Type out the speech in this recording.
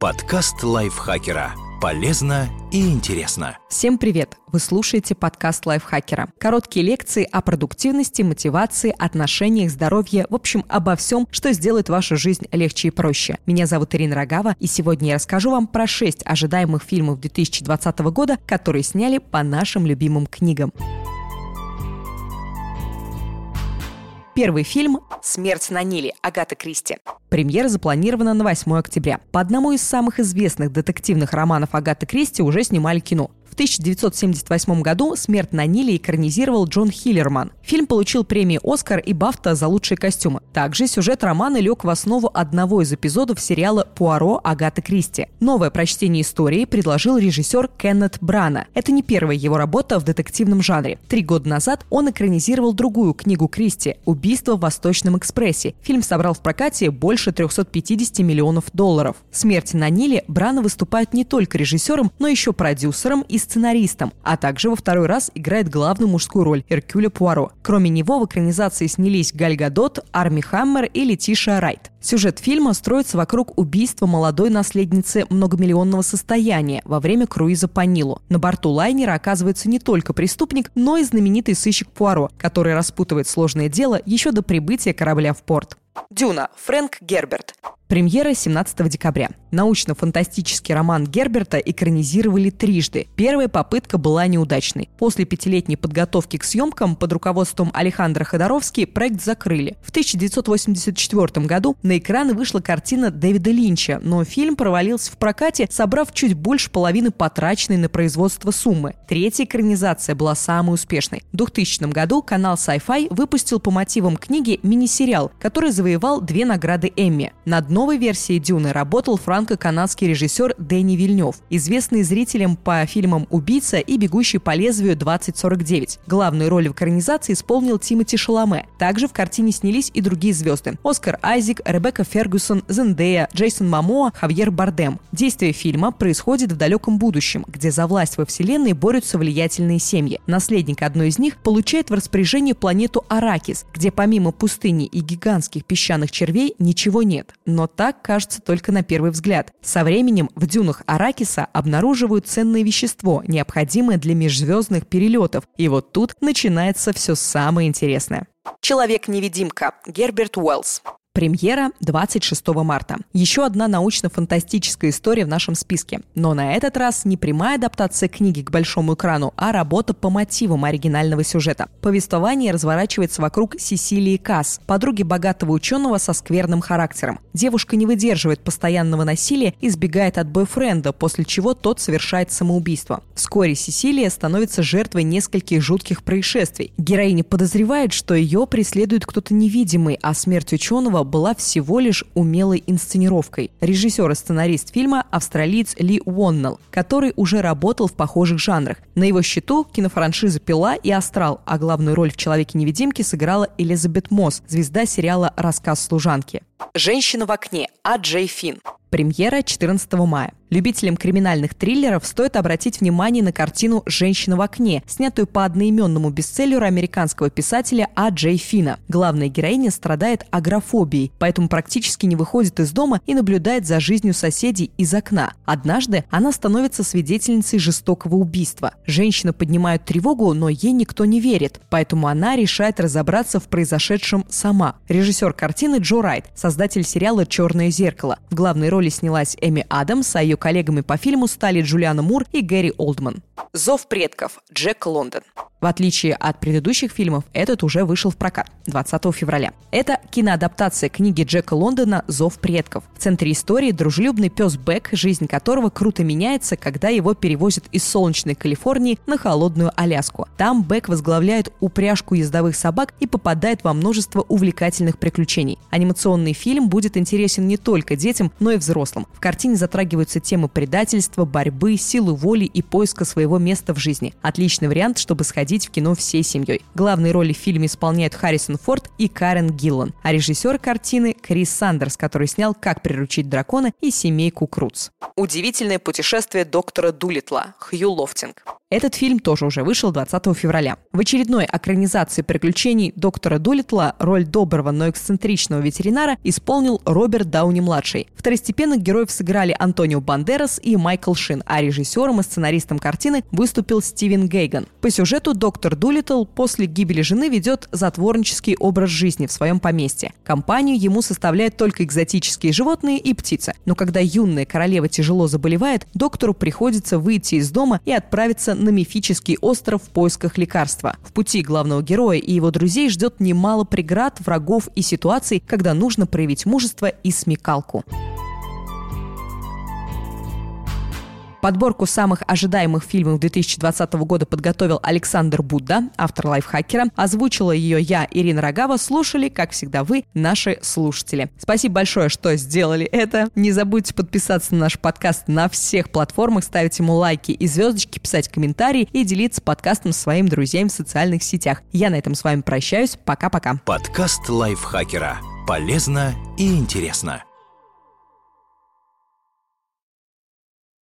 Подкаст лайфхакера. Полезно и интересно. Всем привет! Вы слушаете подкаст лайфхакера. Короткие лекции о продуктивности, мотивации, отношениях, здоровье, в общем, обо всем, что сделает вашу жизнь легче и проще. Меня зовут Ирина Рогава, и сегодня я расскажу вам про шесть ожидаемых фильмов 2020 года, которые сняли по нашим любимым книгам. Первый фильм «Смерть на Ниле» Агата Кристи. Премьера запланирована на 8 октября. По одному из самых известных детективных романов Агаты Кристи уже снимали кино. В 1978 году «Смерть на Ниле» экранизировал Джон Хиллерман. Фильм получил премии «Оскар» и «Бафта» за лучшие костюмы. Также сюжет романа лег в основу одного из эпизодов сериала «Пуаро» Агаты Кристи. Новое прочтение истории предложил режиссер Кеннет Брана. Это не первая его работа в детективном жанре. Три года назад он экранизировал другую книгу Кристи «Убийство в Восточном экспрессе». Фильм собрал в прокате больше 350 миллионов долларов. «Смерть на Ниле» Брана выступает не только режиссером, но еще продюсером и сценаристом, а также во второй раз играет главную мужскую роль Эркюля Пуаро. Кроме него в экранизации снялись Галь Гадот, Арми Хаммер и Летиша Райт. Сюжет фильма строится вокруг убийства молодой наследницы многомиллионного состояния во время круиза по Нилу. На борту лайнера оказывается не только преступник, но и знаменитый сыщик Пуаро, который распутывает сложное дело еще до прибытия корабля в порт. Дюна. Фрэнк Герберт. Премьера 17 декабря. Научно-фантастический роман Герберта экранизировали трижды. Первая попытка была неудачной. После пятилетней подготовки к съемкам под руководством Александра Ходоровски проект закрыли. В 1984 году на экраны вышла картина Дэвида Линча, но фильм провалился в прокате, собрав чуть больше половины потраченной на производство суммы. Третья экранизация была самой успешной. В 2000 году канал Sci-Fi выпустил по мотивам книги мини-сериал, который завоевал две награды Эмми. Над новой версией «Дюны» работал франко-канадский режиссер Дэнни Вильнев, известный зрителям по фильмам «Убийца» и «Бегущий по лезвию 2049». Главную роль в экранизации исполнил Тимоти Шаломе. Также в картине снялись и другие звезды – Оскар Айзек, Ребекка Фергюсон, Зендея, Джейсон Мамоа, Хавьер Бардем. Действие фильма происходит в далеком будущем, где за власть во Вселенной борются влиятельные семьи. Наследник одной из них получает в распоряжение планету Аракис, где помимо пустыни и гигантских песчаных червей ничего нет. Но так кажется только на первый взгляд. Со временем в дюнах Аракиса обнаруживают ценное вещество, необходимое для межзвездных перелетов. И вот тут начинается все самое интересное. Человек-невидимка. Герберт Уэллс. Премьера 26 марта. Еще одна научно-фантастическая история в нашем списке. Но на этот раз не прямая адаптация книги к большому экрану, а работа по мотивам оригинального сюжета. Повествование разворачивается вокруг Сесилии Касс, подруги богатого ученого со скверным характером. Девушка не выдерживает постоянного насилия и сбегает от бойфренда, после чего тот совершает самоубийство. Вскоре Сесилия становится жертвой нескольких жутких происшествий. Героиня подозревает, что ее преследует кто-то невидимый, а смерть ученого была всего лишь умелой инсценировкой. Режиссер и сценарист фильма – австралиец Ли Уоннелл, который уже работал в похожих жанрах. На его счету кинофраншиза «Пила» и «Астрал», а главную роль в «Человеке-невидимке» сыграла Элизабет Мосс, звезда сериала «Рассказ служанки». «Женщина в окне» А. Джей Финн. Премьера 14 мая. Любителям криминальных триллеров стоит обратить внимание на картину «Женщина в окне», снятую по одноименному бестселлеру американского писателя А. Джей Фина. Главная героиня страдает агрофобией, поэтому практически не выходит из дома и наблюдает за жизнью соседей из окна. Однажды она становится свидетельницей жестокого убийства. Женщина поднимает тревогу, но ей никто не верит, поэтому она решает разобраться в произошедшем сама. Режиссер картины Джо Райт, создатель сериала «Черное зеркало». В главной роли снялась Эми Адамс, а ее коллегами по фильму стали Джулиана Мур и Гэри Олдман. «Зов предков» Джек Лондон. В отличие от предыдущих фильмов, этот уже вышел в прокат 20 февраля. Это киноадаптация книги Джека Лондона «Зов предков». В центре истории дружелюбный пес Бэк, жизнь которого круто меняется, когда его перевозят из солнечной Калифорнии на холодную Аляску. Там Бэк возглавляет упряжку ездовых собак и попадает во множество увлекательных приключений. Анимационный фильм будет интересен не только детям, но и взрослым. В картине затрагиваются темы предательства, борьбы, силы воли и поиска своего места в жизни. Отличный вариант, чтобы сходить ходить в кино всей семьей. Главные роли в фильме исполняют Харрисон Форд и Карен Гиллан, а режиссер картины Крис Сандерс, который снял «Как приручить дракона» и «Семейку Круц». Удивительное путешествие доктора Дулитла Хью Лофтинг. Этот фильм тоже уже вышел 20 февраля. В очередной экранизации приключений доктора Дулитла роль доброго, но эксцентричного ветеринара исполнил Роберт Дауни-младший. Второстепенных героев сыграли Антонио Бандерас и Майкл Шин, а режиссером и сценаристом картины выступил Стивен Гейган. По сюжету доктор Дулитл после гибели жены ведет затворнический образ жизни в своем поместье. Компанию ему составляют только экзотические животные и птицы. Но когда юная королева тяжело заболевает, доктору приходится выйти из дома и отправиться на мифический остров в поисках лекарства. В пути главного героя и его друзей ждет немало преград, врагов и ситуаций, когда нужно проявить мужество и смекалку. Подборку самых ожидаемых фильмов 2020 года подготовил Александр Будда, автор лайфхакера. Озвучила ее я, Ирина Рогава. Слушали, как всегда, вы, наши слушатели. Спасибо большое, что сделали это. Не забудьте подписаться на наш подкаст на всех платформах, ставить ему лайки и звездочки, писать комментарии и делиться подкастом со своими друзьями в социальных сетях. Я на этом с вами прощаюсь. Пока-пока. Подкаст лайфхакера. Полезно и интересно.